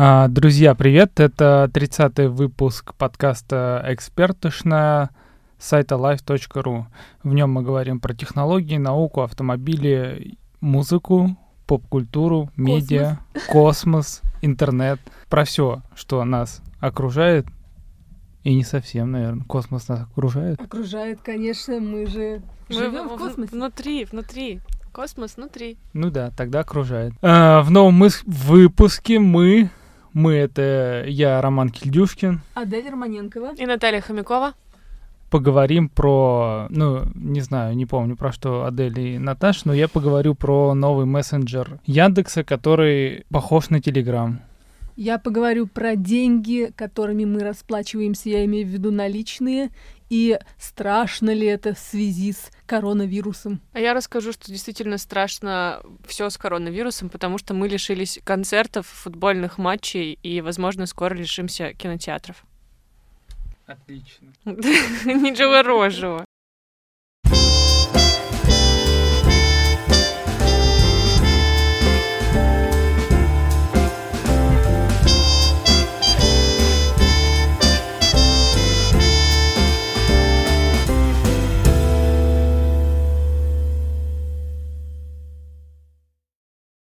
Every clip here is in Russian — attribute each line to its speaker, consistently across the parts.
Speaker 1: А, Друзья, привет! Это 30-й выпуск подкаста «Экспертышная» сайта life.ru. В нем мы говорим про технологии, науку, автомобили, музыку, поп-культуру, медиа, космос, интернет. Про все, что нас окружает. И не совсем, наверное. Космос нас окружает.
Speaker 2: Окружает, конечно, мы же живем в
Speaker 3: в-
Speaker 2: космосе.
Speaker 3: Внутри, внутри. Космос внутри.
Speaker 1: Ну да, тогда окружает. А, в новом выпуске мы... Мы — это я, Роман Кильдюшкин.
Speaker 2: Адель Романенкова.
Speaker 3: И Наталья Хомякова.
Speaker 1: поговорим про, ну, не знаю, не помню про что Адель и Наташа, но я поговорю про новый мессенджер Яндекса, который похож на Телеграм.
Speaker 2: Я поговорю про деньги, которыми мы расплачиваемся, я имею в виду наличные, и страшно ли это в связи с коронавирусом.
Speaker 3: А я расскажу, что действительно страшно все с коронавирусом, потому что мы лишились концертов, футбольных матчей и, возможно, скоро лишимся кинотеатров.
Speaker 1: Отлично.
Speaker 3: Ничего рожего.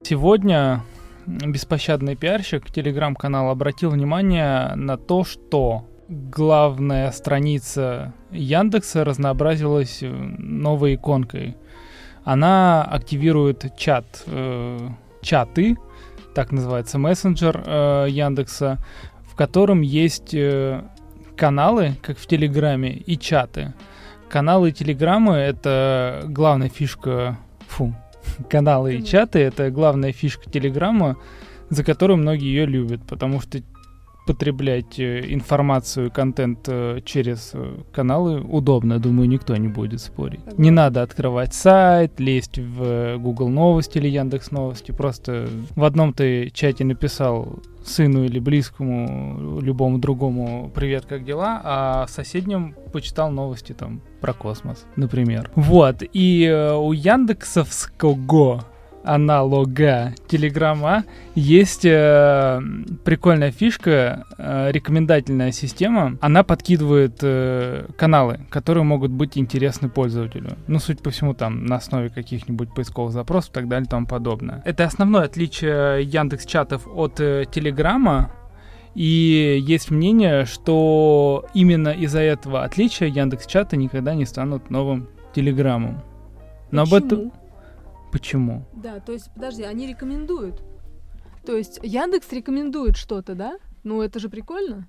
Speaker 1: Сегодня беспощадный пиарщик телеграм-канал обратил внимание на то, что главная страница Яндекса разнообразилась э, новой иконкой. Она активирует чат, э, чаты, так называется мессенджер э, Яндекса, в котором есть э, каналы, как в Телеграме, и чаты. Каналы и Телеграммы — это главная фишка... Фу, каналы и чаты — это главная фишка Телеграма, за которую многие ее любят, потому что потреблять э, информацию контент э, через э, каналы удобно, думаю, никто не будет спорить. Не надо открывать сайт, лезть в Google Новости или Яндекс Новости, просто в одном ты чате написал сыну или близкому, любому другому «Привет, как дела?», а соседнем почитал новости там про космос, например. Вот, и у Яндексовского аналога Телеграма есть э, прикольная фишка, э, рекомендательная система. Она подкидывает э, каналы, которые могут быть интересны пользователю. Ну, суть по всему, там, на основе каких-нибудь поисковых запросов и так далее и тому подобное. Это основное отличие Яндекс чатов от э, Телеграма. И есть мнение, что именно из-за этого отличия Яндекс чаты никогда не станут новым Телеграмом. Но об этом...
Speaker 2: Почему? Да, то есть, подожди, они рекомендуют. То есть Яндекс рекомендует что-то, да? Ну, это же прикольно.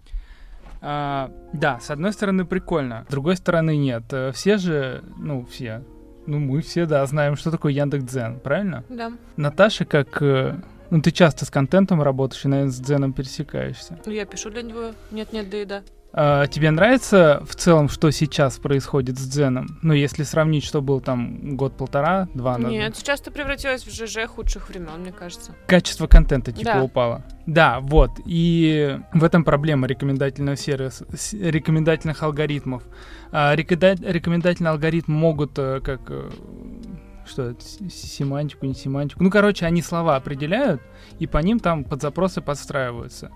Speaker 1: А, да, с одной стороны прикольно, с другой стороны нет. Э, Все же, ну все, ну мы все, да, знаем, что такое Яндекс.Дзен, правильно?
Speaker 3: Да.
Speaker 1: Наташа, как, э, ну ты часто с контентом работаешь и, наверное, с Дзеном пересекаешься.
Speaker 3: Ну, Я пишу для него. Нет-нет, да и да.
Speaker 1: А, тебе нравится в целом, что сейчас происходит с Дзеном? Ну, если сравнить, что был там год-полтора, два назад.
Speaker 3: Нет, сейчас ты превратилась в ЖЖ худших времен, мне кажется.
Speaker 1: Качество контента типа
Speaker 3: Да.
Speaker 1: упало. Да, вот. И в этом проблема рекомендательного сервиса, рекомендательных алгоритмов. А, рекомендательные алгоритмы могут э, как э, что семантику, не семантику. Ну, короче, они слова определяют, и по ним там под запросы подстраиваются.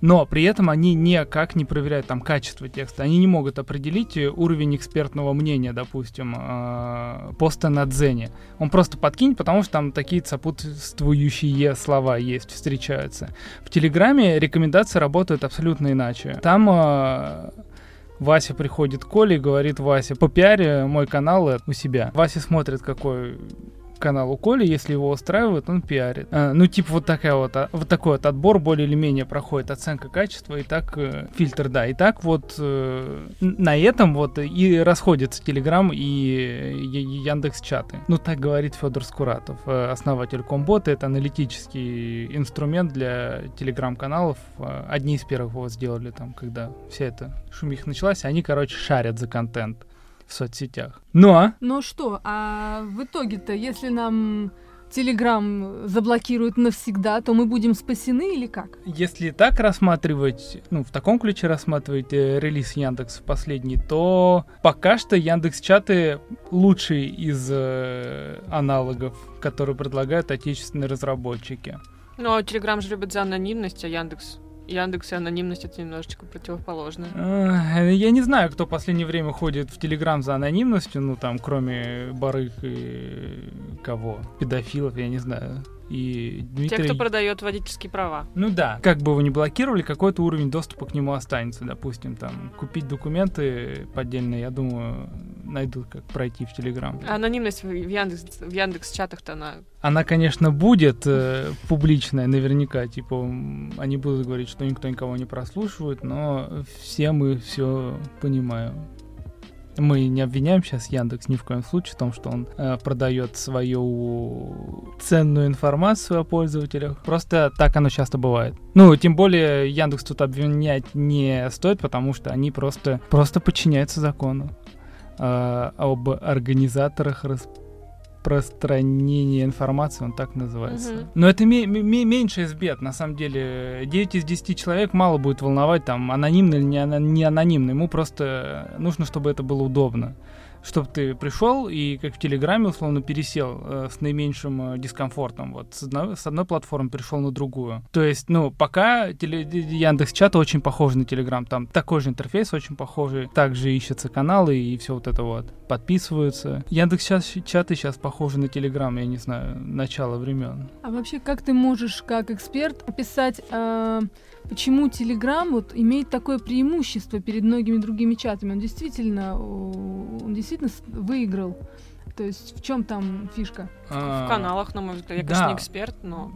Speaker 1: Но при этом они никак не проверяют там качество текста. Они не могут определить э, уровень экспертного мнения, допустим, э, поста на Дзене. Он просто подкинет, потому что там такие сопутствующие слова есть, встречаются. В Телеграме рекомендации работают абсолютно иначе. Там э, Вася приходит к Коле и говорит, Вася, по пиаре мой канал у себя. Вася смотрит, какой канал у Коли, если его устраивает, он пиарит. А, ну, типа вот такая вот, а, вот такой вот отбор более или менее проходит оценка качества, и так э, фильтр, да, и так вот э, на этом вот и расходятся Телеграм и Яндекс чаты. Ну, так говорит Федор Скуратов, э, основатель Комбота, это аналитический инструмент для Телеграм-каналов. Одни из первых его сделали там, когда вся эта шумиха началась, они, короче, шарят за контент в соцсетях. Но
Speaker 2: Ну что, а в итоге-то, если нам Телеграм заблокируют навсегда, то мы будем спасены или как?
Speaker 1: Если так рассматривать, ну, в таком ключе рассматривать э, релиз Яндекс последний, то пока что Яндекс чаты лучший из э, аналогов, которые предлагают отечественные разработчики.
Speaker 3: Ну, а Телеграм же любит за анонимность, а Яндекс Яндекс и анонимность это немножечко противоположно.
Speaker 1: Э, я не знаю, кто в последнее время ходит в Телеграм за анонимностью, ну там, кроме барыг и кого, педофилов, я не знаю. И Дмитрий...
Speaker 3: Те, кто продает водительские права.
Speaker 1: Ну да, как бы вы ни блокировали, какой-то уровень доступа к нему останется. Допустим, там, купить документы поддельные, я думаю, найдут, как пройти в Телеграм.
Speaker 3: Анонимность в Яндекс, в Яндекс чатах-то она...
Speaker 1: Она, конечно, будет э, публичная, наверняка. Типа, они будут говорить, что никто никого не прослушивает, но все мы все понимаем. Мы не обвиняем сейчас Яндекс ни в коем случае в том, что он э, продает свою ценную информацию о пользователях. Просто так оно часто бывает. Ну, тем более Яндекс тут обвинять не стоит, потому что они просто, просто подчиняются закону э, об организаторах распространения информации, он так называется.
Speaker 3: Мгм.
Speaker 1: Но это ме- ме- меньше из бед, на самом деле. 9 из 10 человек мало будет волновать, там, анонимный или не, ана- не анонимный. Ему просто нужно, чтобы это было удобно. Чтобы ты пришел и, как в Телеграме, условно, пересел э, с наименьшим э, дискомфортом. Вот с одной, с одной платформы перешел на другую. То есть, ну, пока теле, Яндекс Чат очень похож на Телеграм. Там такой же интерфейс очень похожий. Также ищутся каналы и все вот это вот. Подписываются. Яндекс Чат- Чаты сейчас похожи на Телеграм, я не знаю, начало времен.
Speaker 2: А вообще, как ты можешь, как эксперт, описать, а, почему Telegram вот имеет такое преимущество перед многими другими чатами? Он действительно, он действительно выиграл. То есть в чем там фишка?
Speaker 1: А,
Speaker 3: В каналах, на мой взгляд. Я,
Speaker 1: да.
Speaker 3: конечно, не эксперт, но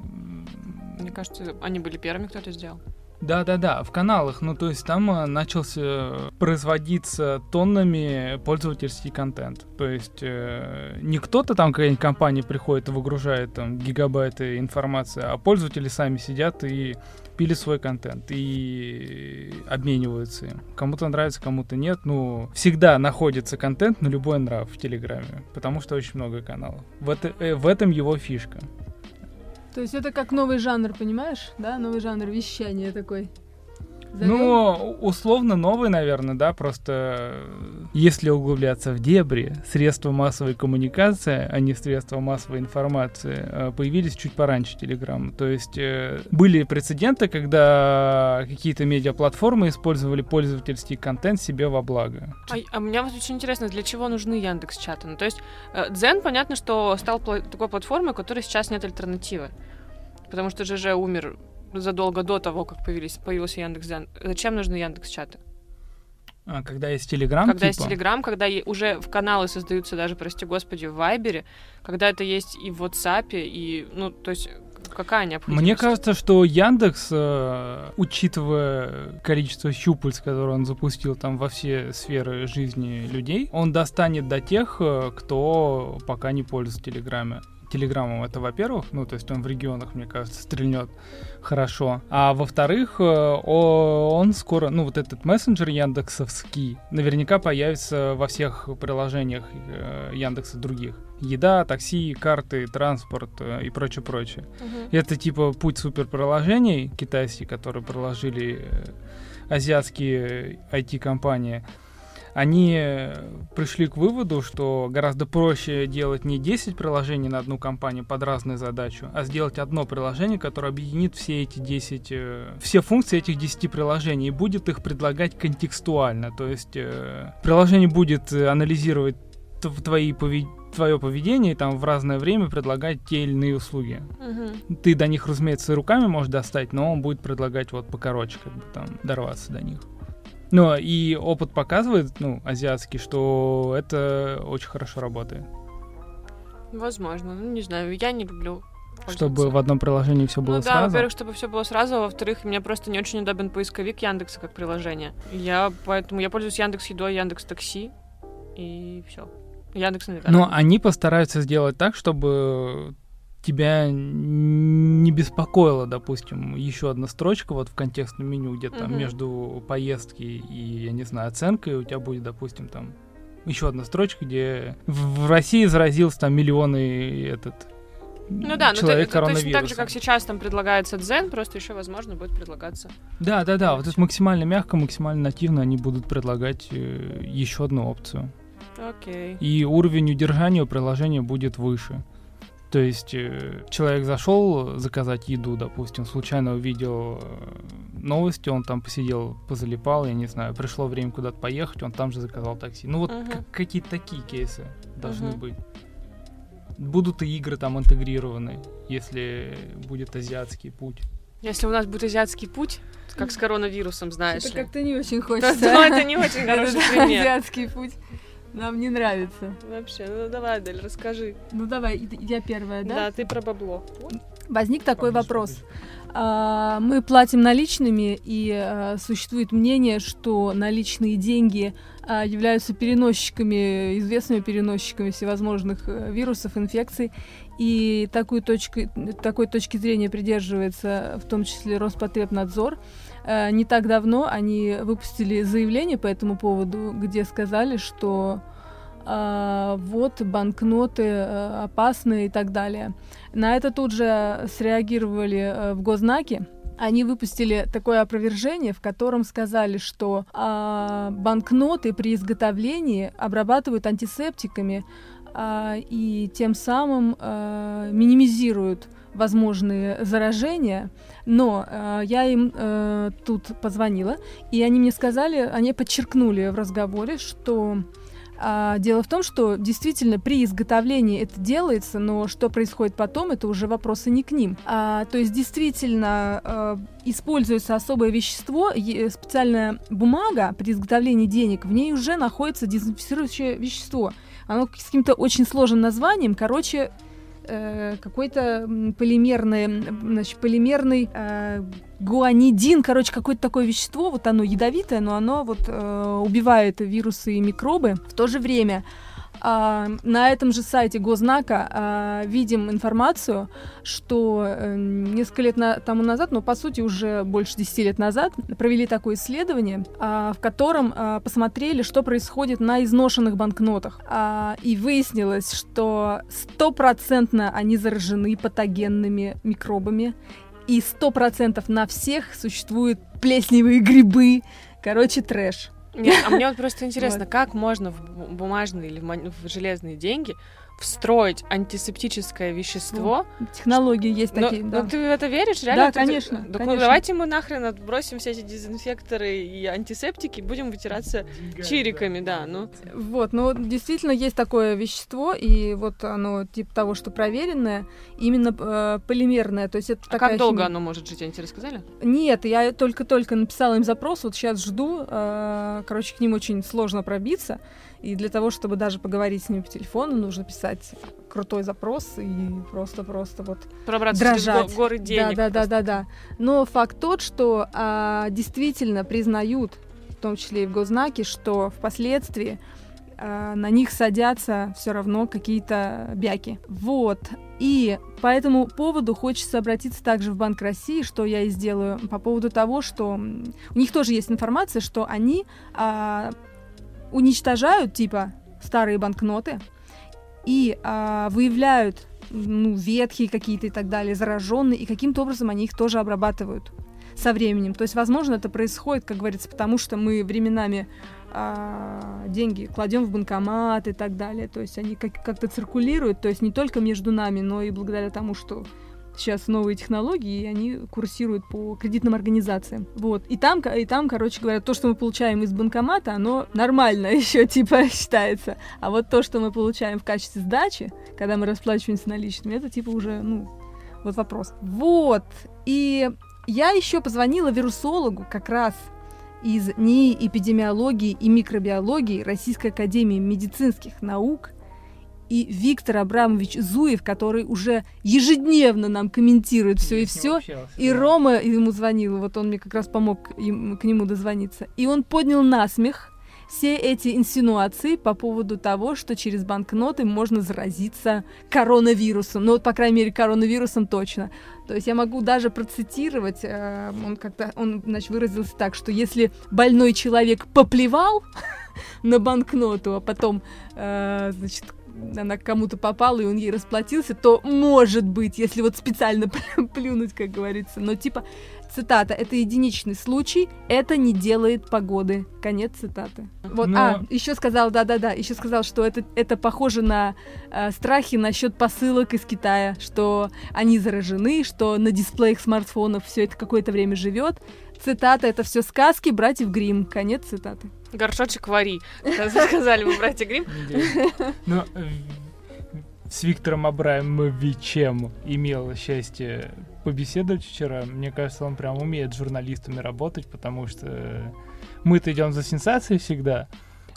Speaker 3: мне кажется, они были первыми, кто это сделал.
Speaker 1: Да-да-да, в каналах, ну то есть там э, начался производиться тоннами пользовательский контент. То есть э, не кто-то там, какая-нибудь компания приходит и выгружает там гигабайты информации, а пользователи сами сидят и пили свой контент и обмениваются им. Кому-то нравится, кому-то нет. Ну, всегда находится контент на любой нрав в Телеграме, потому что очень много каналов. В, это- э, в этом его фишка.
Speaker 2: То есть это как новый жанр, понимаешь? Да, новый жанр вещания такой.
Speaker 1: Ну, условно новый, наверное, да, просто э, если углубляться в дебри, средства массовой коммуникации, а не средства массовой информации, э, появились чуть пораньше Телеграма. То есть э, были прецеденты, когда какие-то медиаплатформы использовали пользовательский контент себе во благо.
Speaker 3: А, а мне вот очень интересно, для чего нужны Яндекс чаты? Ну, то есть Дзен, понятно, что стал пла- такой платформой, которой сейчас нет альтернативы. Потому что ЖЖ умер задолго до того, как появились, появился Яндекс. Зачем нужны Яндекс чаты?
Speaker 1: А когда есть Телеграм,
Speaker 3: когда есть
Speaker 1: типа,
Speaker 3: Телеграм, когда е- уже в каналы создаются даже, прости господи, в Вайбере, когда это есть и в WhatsApp, и, ну, то есть какая необходимость?
Speaker 1: Мне кажется, что Яндекс, э, учитывая количество щупальц, которые он запустил там во все сферы жизни людей, он достанет до тех, э, кто пока не пользуется Телеграме. Телеграммом это, во-первых, ну, то есть он в регионах, мне кажется, стрельнет хорошо. А во-вторых, э, он скоро, ну, вот этот мессенджер яндексовский, наверняка появится во всех приложениях э, Яндекса других. Еда, такси, карты, транспорт э, и прочее, прочее.
Speaker 3: Мгм.
Speaker 1: Это типа путь суперприложений китайские, которые проложили азиатские IT-компании. Они э, пришли к выводу, что гораздо проще делать не 10 приложений на одну компанию под разную задачу, а сделать одно приложение, которое объединит все эти 10, э, все функции этих 10 приложений и будет их предлагать контекстуально. То есть э, приложение будет анализировать твои пове- твое поведение и там в разное время предлагать те или иные услуги
Speaker 3: Мгм.
Speaker 1: ты до них, разумеется, руками можешь достать, но он будет предлагать вот покороче, как бы там дорваться до них. Ну, и опыт показывает, ну, азиатский, что это очень хорошо работает.
Speaker 3: Возможно, ну, не знаю, я не люблю
Speaker 1: Чтобы в одном приложении все было
Speaker 3: ну да,
Speaker 1: сразу.
Speaker 3: во-первых, чтобы все было сразу, а во-вторых, мне просто не очень удобен поисковик Яндекса как приложение. Я поэтому я пользуюсь Яндекс Едой, Яндекс Такси и все. Яндекс навигатор.
Speaker 1: Но они постараются сделать так, чтобы тебя не беспокоила, допустим, еще одна строчка вот в контекстном меню, где там
Speaker 3: Мгм.
Speaker 1: между поездки и, я не знаю, оценкой у тебя будет, допустим, там еще одна строчка, где в России заразился там миллионы этот
Speaker 3: Ну да, ну
Speaker 1: человек
Speaker 3: то- то- точно так же, как сейчас там предлагается Дзен, просто еще, возможно, будет предлагаться.
Speaker 1: Да, да, да, вот это максимально мягко, максимально нативно они будут предлагать э, еще одну опцию.
Speaker 3: Окей.
Speaker 1: И уровень удержания у приложения будет выше. То есть э, человек зашел заказать еду, допустим, случайно увидел э, новости, он там посидел, позалипал, я не знаю, пришло время куда-то поехать, он там же заказал такси. Ну вот как- какие-то такие кейсы должны
Speaker 3: Мгм.
Speaker 1: быть. Будут и игры там интегрированы, если будет азиатский путь.
Speaker 3: Если у нас будет азиатский путь, как с коронавирусом, знаешь
Speaker 2: Это как-то не очень хочется.
Speaker 3: да, это не очень хороший пример.
Speaker 2: Азиатский путь нам не нравится.
Speaker 3: Вообще, ну давай, Адель, расскажи.
Speaker 2: Ну давай, я первая,
Speaker 3: Да,
Speaker 2: да?
Speaker 3: ты про бабло.
Speaker 2: Возник такой вопрос. А, Мы платим наличными, и а, существует мнение, что наличные деньги а, являются переносчиками, известными переносчиками всевозможных э, вирусов, инфекций. И такую точку, такой точки зрения придерживается в том числе Роспотребнадзор. Э, Не так давно они выпустили заявление по этому поводу, где сказали, что а, вот банкноты э, опасны и так далее. На это тут же среагировали э, в Гознаке. Они выпустили такое опровержение, в котором сказали, что а, банкноты при изготовлении обрабатывают антисептиками и тем самым а, минимизируют возможные заражения. Но э, я им э, тут позвонила, и они мне сказали, они подчеркнули в разговоре, что а, дело в том, что действительно при изготовлении это делается, но что происходит потом, это уже вопросы не к ним. А, то есть действительно э, используется особое вещество, специальная бумага при изготовлении денег, в ней уже находится дезинфицирующее вещество. Оно с каким-то очень сложным названием, короче, э, какой-то полимерный, значит, полимерный э, гуанидин, короче, какое-то такое вещество, вот оно ядовитое, но оно вот э, убивает вирусы и микробы. В то же время на этом же сайте Гознака а, видим информацию, что э, несколько лет тому назад, ну, по сути, уже больше 10 лет назад, провели такое исследование, а, в котором а, посмотрели, что происходит на изношенных банкнотах. А, и выяснилось, что стопроцентно они заражены патогенными микробами, и сто процентов на всех существуют плесневые грибы. Короче, трэш.
Speaker 3: Нет, а мне вот просто интересно, как можно в бу- бумажные или в железные деньги встроить антисептическое вещество.
Speaker 2: Технологии есть
Speaker 3: Но-
Speaker 2: такие,
Speaker 3: но
Speaker 2: да.
Speaker 3: ты в это веришь? Реально?
Speaker 2: Да,
Speaker 3: Ты-
Speaker 2: конечно,
Speaker 3: Так ну, давайте мы нахрен отбросим все эти дезинфекторы и антисептики, будем вытираться чириками, да. Ну,
Speaker 2: Вот, ну вот действительно есть такое вещество, и вот оно типа того, что проверенное, именно э, полимерное, то есть это
Speaker 3: а
Speaker 2: такая
Speaker 3: как долго
Speaker 2: химия.
Speaker 3: оно может жить, они тебе рассказали?
Speaker 2: Нет, я только-только написала им запрос, вот сейчас жду, э, короче, к ним очень сложно пробиться, и для того, чтобы даже поговорить с ними по телефону, нужно писать крутой запрос и просто-просто вот
Speaker 3: Пробраться через
Speaker 2: Дрожать.
Speaker 3: го- горы денег.
Speaker 2: Да, да, да,
Speaker 3: просто.
Speaker 2: да, да. Но факт тот, что а, действительно признают, в том числе и в Гознаке, что впоследствии а, на них садятся все равно какие-то бяки. Вот. И по этому поводу хочется обратиться также в Банк России, что я и сделаю, по поводу того, что у них тоже есть информация, что они а, уничтожают типа старые банкноты и а, выявляют ну, ветхие какие-то и так далее, зараженные, и каким-то образом они их тоже обрабатывают со временем. То есть, возможно, это происходит, как говорится, потому что мы временами а, деньги кладем в банкомат и так далее. То есть они как- как-то циркулируют, то есть не только между нами, но и благодаря тому, что сейчас новые технологии, и они курсируют по кредитным организациям. Вот. И там, и там, короче говоря, то, что мы получаем из банкомата, оно нормально еще, типа, считается. А вот то, что мы получаем в качестве сдачи, когда мы расплачиваемся наличными, это, типа, уже, ну, вот вопрос. Вот. И я еще позвонила вирусологу как раз из НИИ эпидемиологии и микробиологии Российской Академии медицинских наук и Виктор Абрамович Зуев, который уже ежедневно нам комментирует все и
Speaker 1: Я
Speaker 2: все.
Speaker 1: общался,
Speaker 2: И
Speaker 1: да.
Speaker 2: Рома ему звонил, вот он мне как раз помог им- к нему дозвониться. И он поднял насмех все эти инсинуации по поводу того, что через банкноты можно заразиться коронавирусом. Ну вот, по крайней мере, коронавирусом точно. То есть я могу даже процитировать, э, он как-то, он, значит, выразился так, что если больной человек поплевал на банкноту, а потом, э, значит, она к кому-то попала, и он ей расплатился, то может быть, если вот специально плюнуть, как говорится. Но типа цитата, это единичный случай, это не делает погоды. Конец цитаты. Вот,
Speaker 1: Но-
Speaker 2: а, еще сказал, да-да-да, еще сказал, что это, это похоже на э, страхи насчет посылок из Китая, что они заражены, что на дисплеях смартфонов все это какое-то время живет. Цитата, это все сказки братьев Грим. Конец цитаты.
Speaker 3: Горшочек вари. Сказали бы братья Грим.
Speaker 1: Ну, э, с Виктором Абрамовичем имел счастье побеседовать вчера. Мне кажется, он прям умеет с журналистами работать, потому что мы-то идем за сенсацией всегда,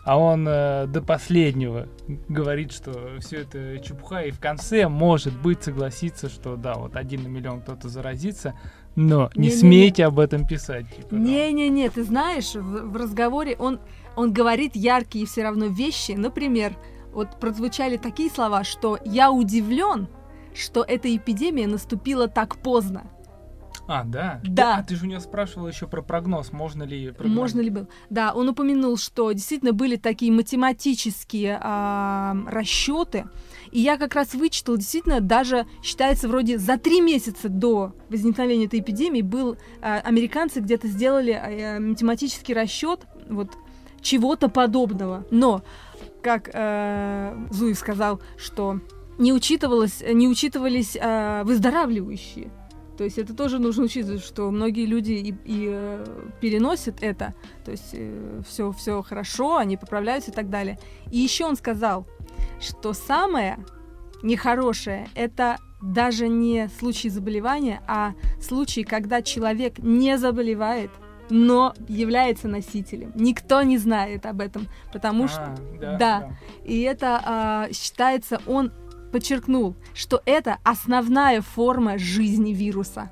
Speaker 1: а он э, до последнего говорит, что все это чепуха, и в конце, может быть, согласится, что да, вот один на миллион кто-то заразится, но не
Speaker 2: Не-не-не.
Speaker 1: смейте об этом писать. типа.
Speaker 2: Не-не-не, ты знаешь, в, в разговоре он, он говорит яркие все равно вещи. Например, вот прозвучали такие слова, что я удивлен, что эта эпидемия наступила так поздно.
Speaker 1: А, да?
Speaker 2: Да.
Speaker 1: А ты же у него спрашивал еще про прогноз, можно ли... прогноз-
Speaker 2: Можно ли был? Да, он упомянул, что действительно были такие математические а, расчеты. И я как раз вычитал, действительно, даже считается вроде за три месяца до возникновения этой эпидемии был а, американцы где-то сделали а, математический расчет вот чего-то подобного. Но, как э, Зуев сказал, что не учитывалось, не учитывались а, выздоравливающие. То есть это тоже нужно учитывать, что многие люди и, и, э, переносят это. То есть все, все хорошо, они поправляются и так далее. И еще он сказал, что самое нехорошее это даже не случай заболевания, а случай, когда человек не заболевает, но является носителем. Никто не знает об этом, потому что
Speaker 1: А, да,
Speaker 2: да. и это а, считается, он подчеркнул, что это основная форма жизни вируса.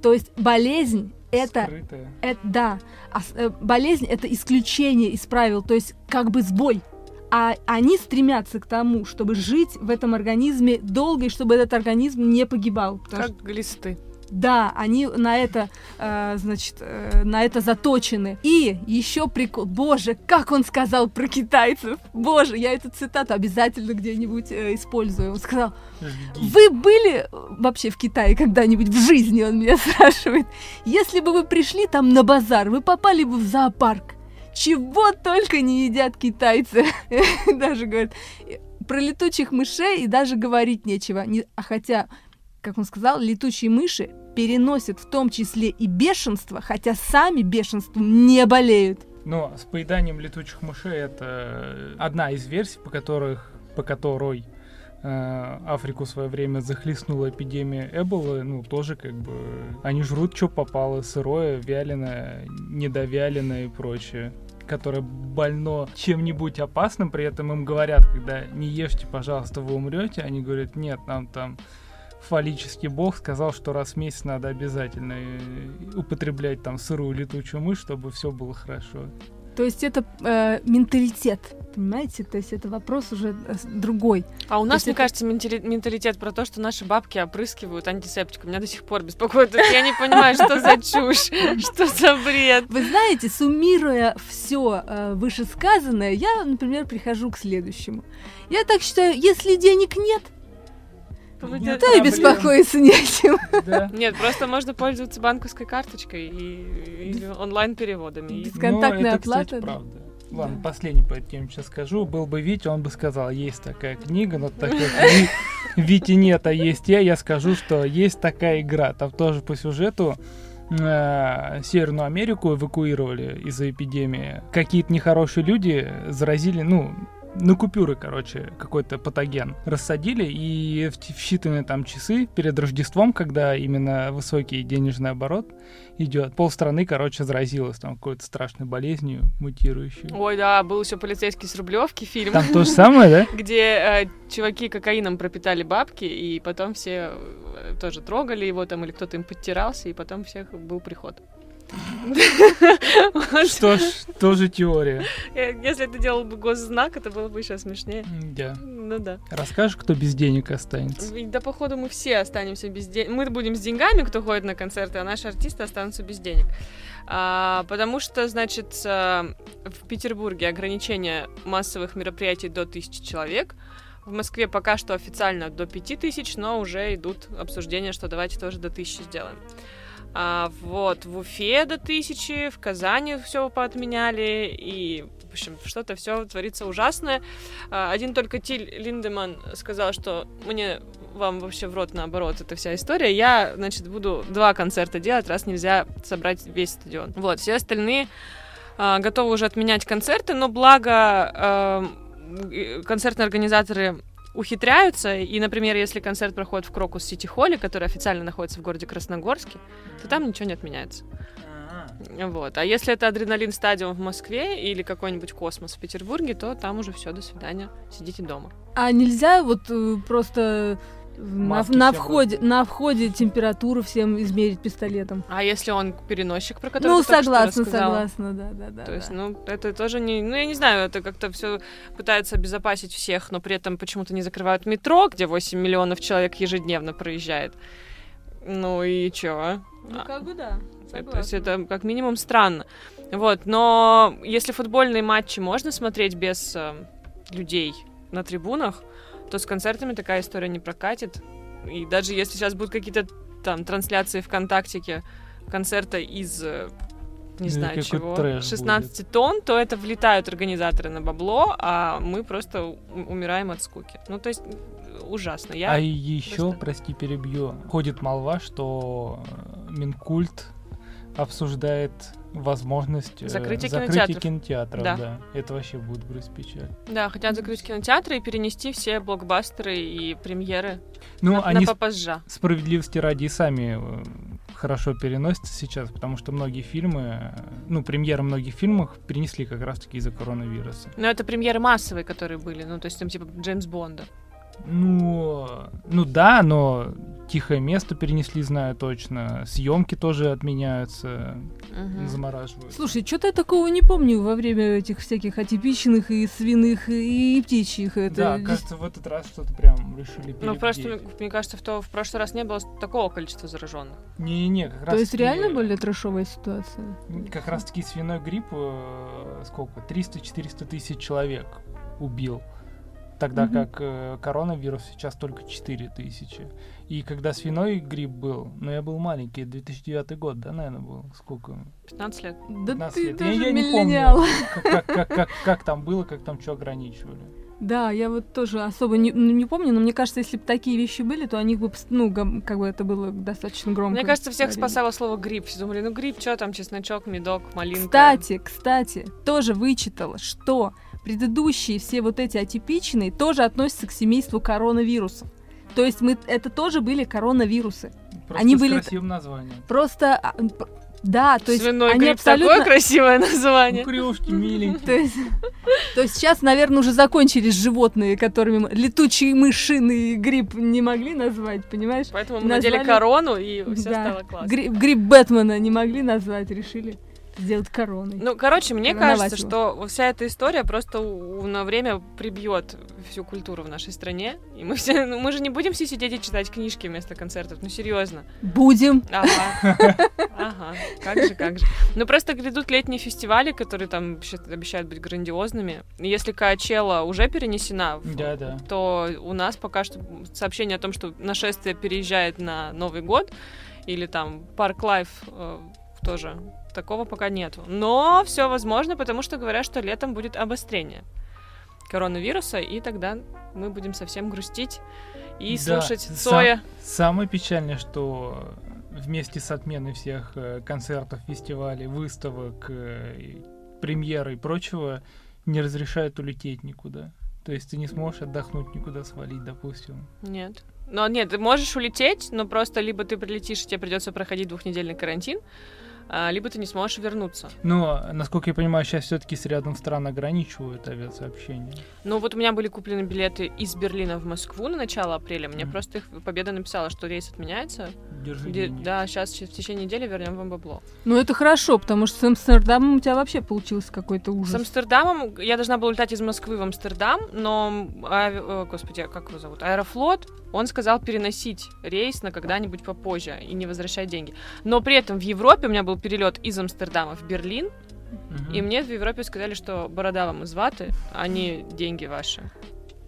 Speaker 2: То есть болезнь это,
Speaker 1: Скрытая.
Speaker 2: это да, ос- э, болезнь это исключение из правил, то есть как бы сбой. А они стремятся к тому, чтобы жить в этом организме долго и чтобы этот организм не погибал.
Speaker 3: Как глисты.
Speaker 2: Да, они на это, э, значит, э, на это заточены. И еще прикол, боже, как он сказал про китайцев. Боже, я эту цитату обязательно где-нибудь э, использую. Он сказал, вы были э, вообще в Китае когда-нибудь в жизни, он меня спрашивает. Если бы вы пришли там на базар, вы попали бы в зоопарк. Чего только не едят китайцы. Даже говорят, про летучих мышей и даже говорить нечего. Не- А хотя, как он сказал, летучие мыши переносят в том числе и бешенство, хотя сами бешенством не болеют.
Speaker 1: Но с поеданием летучих мышей это одна из версий, по которых, по которой э, Африку в свое время захлестнула эпидемия Эболы, ну, тоже как бы они жрут, что попало, сырое, вяленое, недовяленое и прочее которое больно чем-нибудь опасным, при этом им говорят, когда не ешьте, пожалуйста, вы умрете, они говорят, нет, нам там фаллический бог сказал, что раз в месяц надо обязательно э, употреблять там сырую летучую мышь, чтобы все было хорошо.
Speaker 2: То есть это э, менталитет, понимаете? То есть это вопрос уже э, другой.
Speaker 3: А у нас,
Speaker 2: есть
Speaker 3: мне
Speaker 2: это-
Speaker 3: кажется, ментали- менталитет про то, что наши бабки опрыскивают антисептиком. Меня до сих пор беспокоит. Я не понимаю, что за чушь, что за бред.
Speaker 2: Вы знаете, суммируя все вышесказанное, я, например, прихожу к следующему. Я так считаю, если денег нет,
Speaker 1: Нет
Speaker 2: то и
Speaker 1: проблем.
Speaker 2: беспокоиться не о чем.
Speaker 1: Да.
Speaker 3: Нет, просто можно пользоваться банковской карточкой и, или онлайн-переводами. И-
Speaker 2: Бесконтактная
Speaker 1: Ну, это, кстати,
Speaker 2: оплата, да.
Speaker 1: правда. Ладно,
Speaker 2: Да.
Speaker 1: последний по этой теме сейчас скажу. Был бы Витя, он бы сказал, есть такая книга, но так как Ви- Вити нет, а есть я, я скажу, что есть такая игра. Там тоже по сюжету э, Северную Америку эвакуировали из-за эпидемии. Какие-то нехорошие люди заразили, ну, на купюры, короче, какой-то патоген рассадили, и в, в считанные там часы перед Рождеством, когда именно высокий денежный оборот идет, полстраны, короче, заразилась там какой-то страшной болезнью мутирующей.
Speaker 3: Ой, да, был еще полицейский с Рублевки фильм.
Speaker 1: Там то же самое, да?
Speaker 3: где э, чуваки кокаином пропитали бабки, и потом все э, тоже трогали его там, или кто-то им подтирался, и потом всех был приход.
Speaker 1: Что ж, тоже теория.
Speaker 3: Если это делал бы госзнак, это было бы еще смешнее.
Speaker 1: Да.
Speaker 3: Ну да.
Speaker 1: Расскажешь, кто без денег останется?
Speaker 3: Да, походу, мы все останемся без денег. Мы будем с деньгами, кто ходит на концерты, а наши артисты останутся без денег. А, потому что, значит, э, в Петербурге ограничение массовых мероприятий до тысячи человек. В Москве пока что официально до пяти тысяч, но уже идут обсуждения, что давайте тоже до тысячи сделаем. А вот в Уфе до тысячи, в Казани все поотменяли, и, в общем, что-то все творится ужасное. А, один только Тиль Линдеман сказал, что мне вам вообще в рот наоборот эта вся история. Я, значит, буду два концерта делать, раз нельзя собрать весь стадион. Вот, все остальные а, готовы уже отменять концерты, но благо а, концертные организаторы ухитряются, и, например, если концерт проходит в Крокус Сити Холле, который официально находится в городе Красногорске, то там ничего не отменяется. Вот. А если это адреналин стадиум в Москве или какой-нибудь космос в Петербурге, то там уже все, до свидания, сидите дома.
Speaker 2: А нельзя вот э, просто на, на входе, на входе температуру всем измерить пистолетом.
Speaker 3: А если он переносчик, про который
Speaker 2: ну,
Speaker 3: ты
Speaker 2: согласна, согласна, да, да, да.
Speaker 3: То есть,
Speaker 2: да.
Speaker 3: ну, это тоже не... Ну, я не знаю, это как-то все пытается обезопасить всех, но при этом почему-то не закрывают метро, где 8 миллионов человек ежедневно проезжает. Ну и чё?
Speaker 2: Ну, как бы да.
Speaker 3: Это- То есть это как минимум странно. Вот, но если футбольные матчи можно смотреть без э, людей на трибунах, то с концертами такая история не прокатит. И даже если сейчас будут какие-то там трансляции ВКонтактике концерта из э, не
Speaker 1: Ну,
Speaker 3: знаю чего,
Speaker 1: трэш
Speaker 3: 16 тонн, то это влетают организаторы на бабло, а мы просто умираем от скуки. Ну, то есть э, ужасно. Я
Speaker 1: А еще,
Speaker 3: просто-
Speaker 1: прости, перебью. Ходит молва, что э, Минкульт обсуждает возможность э, закрытия
Speaker 3: кинотеатров.
Speaker 1: кинотеатров.
Speaker 3: Да.
Speaker 1: Да. Это вообще будет грусть печаль.
Speaker 3: Да, хотят закрыть кинотеатры и перенести все блокбастеры и премьеры
Speaker 1: Ну,
Speaker 3: на,
Speaker 1: они
Speaker 3: на попозжа.
Speaker 1: справедливости ради и сами э, хорошо переносятся сейчас, потому что многие фильмы, э, ну, премьеры многих фильмов перенесли как раз-таки из-за коронавируса.
Speaker 3: Но это премьеры массовые, которые были, ну, то есть там типа Джеймс Бонда.
Speaker 1: Ну, ну да, но тихое место перенесли, знаю точно. Съемки тоже отменяются,
Speaker 3: Мгм.
Speaker 1: замораживают.
Speaker 2: Слушай, что-то я такого не помню во время этих всяких атипичных и свиных и, птичьих. Это
Speaker 1: Да,
Speaker 2: дес-
Speaker 1: кажется, в этот раз что-то прям решили
Speaker 3: Ну, просто, мне- кажется, в, то, в прошлый раз не было такого количества зараженных.
Speaker 1: Не-не, как раз
Speaker 2: То есть реально более трэшовая ситуация?
Speaker 1: Как раз таки свиной грипп, э, сколько? 300-400 тысяч человек убил. Тогда
Speaker 2: Мгм.
Speaker 1: как э, коронавирус сейчас только 4 тысячи. И когда свиной грипп был, ну я был маленький, 2009 год, да, наверное, был? Сколько?
Speaker 3: 15 лет.
Speaker 2: Да
Speaker 1: 15
Speaker 2: ты
Speaker 1: лет. Я-
Speaker 2: даже
Speaker 1: я не помню.
Speaker 2: миллениал.
Speaker 1: Как, как, как, как, как там было, как там что ограничивали.
Speaker 2: Да, я вот тоже особо не, ну, не помню, но мне кажется, если бы такие вещи были, то о них бы, ну, как бы это было достаточно громко.
Speaker 3: Мне кажется, всех
Speaker 2: говорили.
Speaker 3: спасало слово грипп. Все думали, ну грипп, что там, чесночок, медок, малинка.
Speaker 2: Кстати, кстати, тоже вычитала, что предыдущие все вот эти атипичные тоже относятся к семейству коронавирусов. То есть мы, это тоже были коронавирусы.
Speaker 1: Просто
Speaker 2: Они
Speaker 1: с
Speaker 2: были-
Speaker 1: красивым названием.
Speaker 2: Просто, а, да, то есть
Speaker 3: Свиной
Speaker 2: они
Speaker 3: грипп
Speaker 2: абсолютно...
Speaker 3: такое красивое название.
Speaker 1: Кукрюшки миленькие.
Speaker 2: То есть, то есть сейчас, наверное, уже закончились животные, которыми мы- летучие мышиный грипп не могли назвать, понимаешь?
Speaker 3: Поэтому мы
Speaker 2: Назвали-
Speaker 3: надели корону, и все
Speaker 2: Да.
Speaker 3: стало классно.
Speaker 2: Гри- грипп Бэтмена не могли назвать, решили сделать короной.
Speaker 3: Ну, короче, мне кажется,
Speaker 2: его.
Speaker 3: что вся эта история просто у- на время прибьет всю культуру в нашей стране. И мы все, ну, мы же не будем все сидеть и читать книжки вместо концертов. Ну, серьезно.
Speaker 2: Будем.
Speaker 3: Ага. Ага. Как же, как же. Ну, просто грядут летние фестивали, которые там обещают быть грандиозными. Если Каачела уже перенесена, в-
Speaker 1: Да, да.
Speaker 3: то у нас пока что сообщение о том, что нашествие переезжает на Новый год, или там Park Live э, тоже такого пока нету. Но все возможно, потому что говорят, что летом будет обострение коронавируса, и тогда мы будем совсем грустить и
Speaker 1: Да,
Speaker 3: слушать
Speaker 1: сам-
Speaker 3: Цоя.
Speaker 1: Самое печальное, что вместе с отменой всех э, концертов, фестивалей, выставок, э, и премьер и прочего не разрешают улететь никуда. То есть ты не сможешь отдохнуть никуда свалить, допустим.
Speaker 3: Нет. Но нет, ты можешь улететь, но просто либо ты прилетишь, и тебе придется проходить двухнедельный карантин, либо ты не сможешь вернуться.
Speaker 1: Но, насколько я понимаю, сейчас все-таки с рядом стран ограничивают авиасообщение.
Speaker 3: Ну вот у меня были куплены билеты из Берлина в Москву на начало апреля. Мне
Speaker 1: Мгм.
Speaker 3: просто их Победа написала, что рейс отменяется.
Speaker 1: Держи
Speaker 3: Де- да, сейчас в течение недели вернем вам бабло.
Speaker 2: Ну это хорошо, потому что с Амстердамом у тебя вообще получился какой-то
Speaker 3: С
Speaker 2: ужас.
Speaker 3: Амстердамом я должна была летать из Москвы в Амстердам, но, ави- э, господи, а как его зовут? Аэрофлот, он сказал переносить рейс на когда-нибудь попозже и не возвращать деньги. Но при этом в Европе у меня был перелет из Амстердама в Берлин,
Speaker 1: Мгм.
Speaker 3: и мне в Европе сказали, что борода вам из ваты, а не деньги ваши.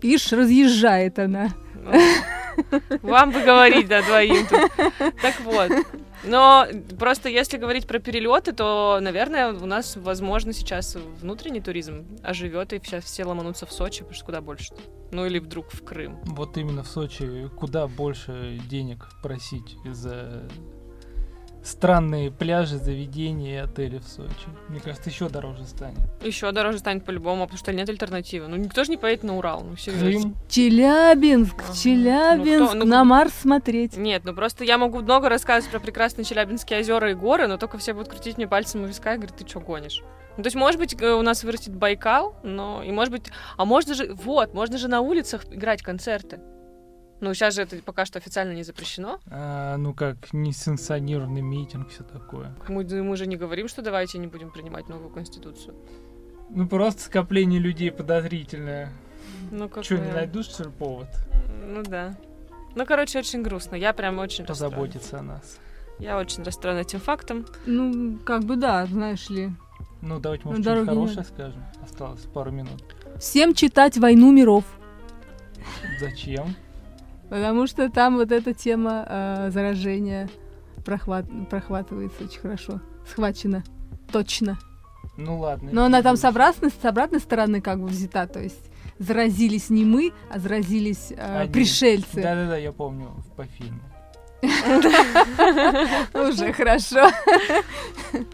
Speaker 2: Ишь, разъезжает она.
Speaker 3: Ну, Вам бы говорить, да, двоим тут. Так вот. Но просто если говорить про перелеты, то, наверное, у нас, возможно, сейчас внутренний туризм оживет, и сейчас все ломанутся в Сочи, потому что куда больше. Ну или вдруг в Крым.
Speaker 1: Вот именно в Сочи куда больше денег просить за странные пляжи, заведения и отели в Сочи. Мне кажется, еще дороже станет.
Speaker 3: Еще дороже станет по-любому, потому что нет альтернативы. Ну, никто же не поедет на Урал, ну.
Speaker 1: Крым.
Speaker 2: Челябинск,
Speaker 3: Ага.
Speaker 2: Челябинск,
Speaker 3: Ну, кто- ну,
Speaker 2: на Марс смотреть.
Speaker 3: Нет, ну просто я могу много рассказывать про прекрасные Челябинские озера и горы, но только все будут крутить мне пальцем у виска и говорить, ты что гонишь? Ну, то есть, может быть, э, у нас вырастет Байкал, но и может быть... А можно же... Вот, можно же на улицах играть концерты. Ну, сейчас же это пока что официально не запрещено.
Speaker 1: А, ну как, несанкционированный митинг, все такое.
Speaker 3: Мы, мы же не говорим, что давайте не будем принимать новую конституцию.
Speaker 1: Ну просто скопление людей подозрительное.
Speaker 3: Ну, как
Speaker 1: Че,
Speaker 3: бы-
Speaker 1: не найдут, что ли, повод
Speaker 3: Ну, да. Ну, короче, очень грустно. Я прям очень
Speaker 1: позаботиться о нас?
Speaker 3: Я очень расстроена этим фактом.
Speaker 2: Ну, как бы да, знаешь ли.
Speaker 1: Ну, давайте, может, что-нибудь
Speaker 2: нет.
Speaker 1: хорошее скажем. Осталось пару минут.
Speaker 2: Всем читать «Войну миров»,
Speaker 1: Зачем?
Speaker 2: Потому что там вот эта тема э, заражения прохват... прохватывается очень хорошо. Схвачена. Точно.
Speaker 1: Ну ладно.
Speaker 2: Но она там с обратной, с обратной стороны как бы взята, то есть заразились не мы, а заразились э,
Speaker 1: Они.
Speaker 2: пришельцы.
Speaker 1: Да-да-да, я помню по фильму.
Speaker 2: Уже хорошо.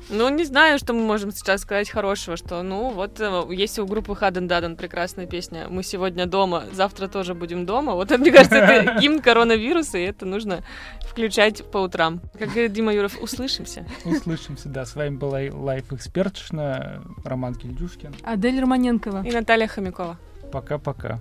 Speaker 3: Ну, не знаю, что мы можем сейчас сказать хорошего, что, ну, вот э, есть у группы Хаден Даден прекрасная песня «Мы сегодня дома, завтра тоже будем дома». Вот, мне кажется, это гимн коронавируса, и это нужно включать по утрам. Как говорит Дима Юров, услышимся.
Speaker 1: Услышимся, да. С вами была лайф-экспертшна Роман Кильдюшкин.
Speaker 2: Адель Романенкова.
Speaker 3: И Наталья Хомякова.
Speaker 1: Пока-пока.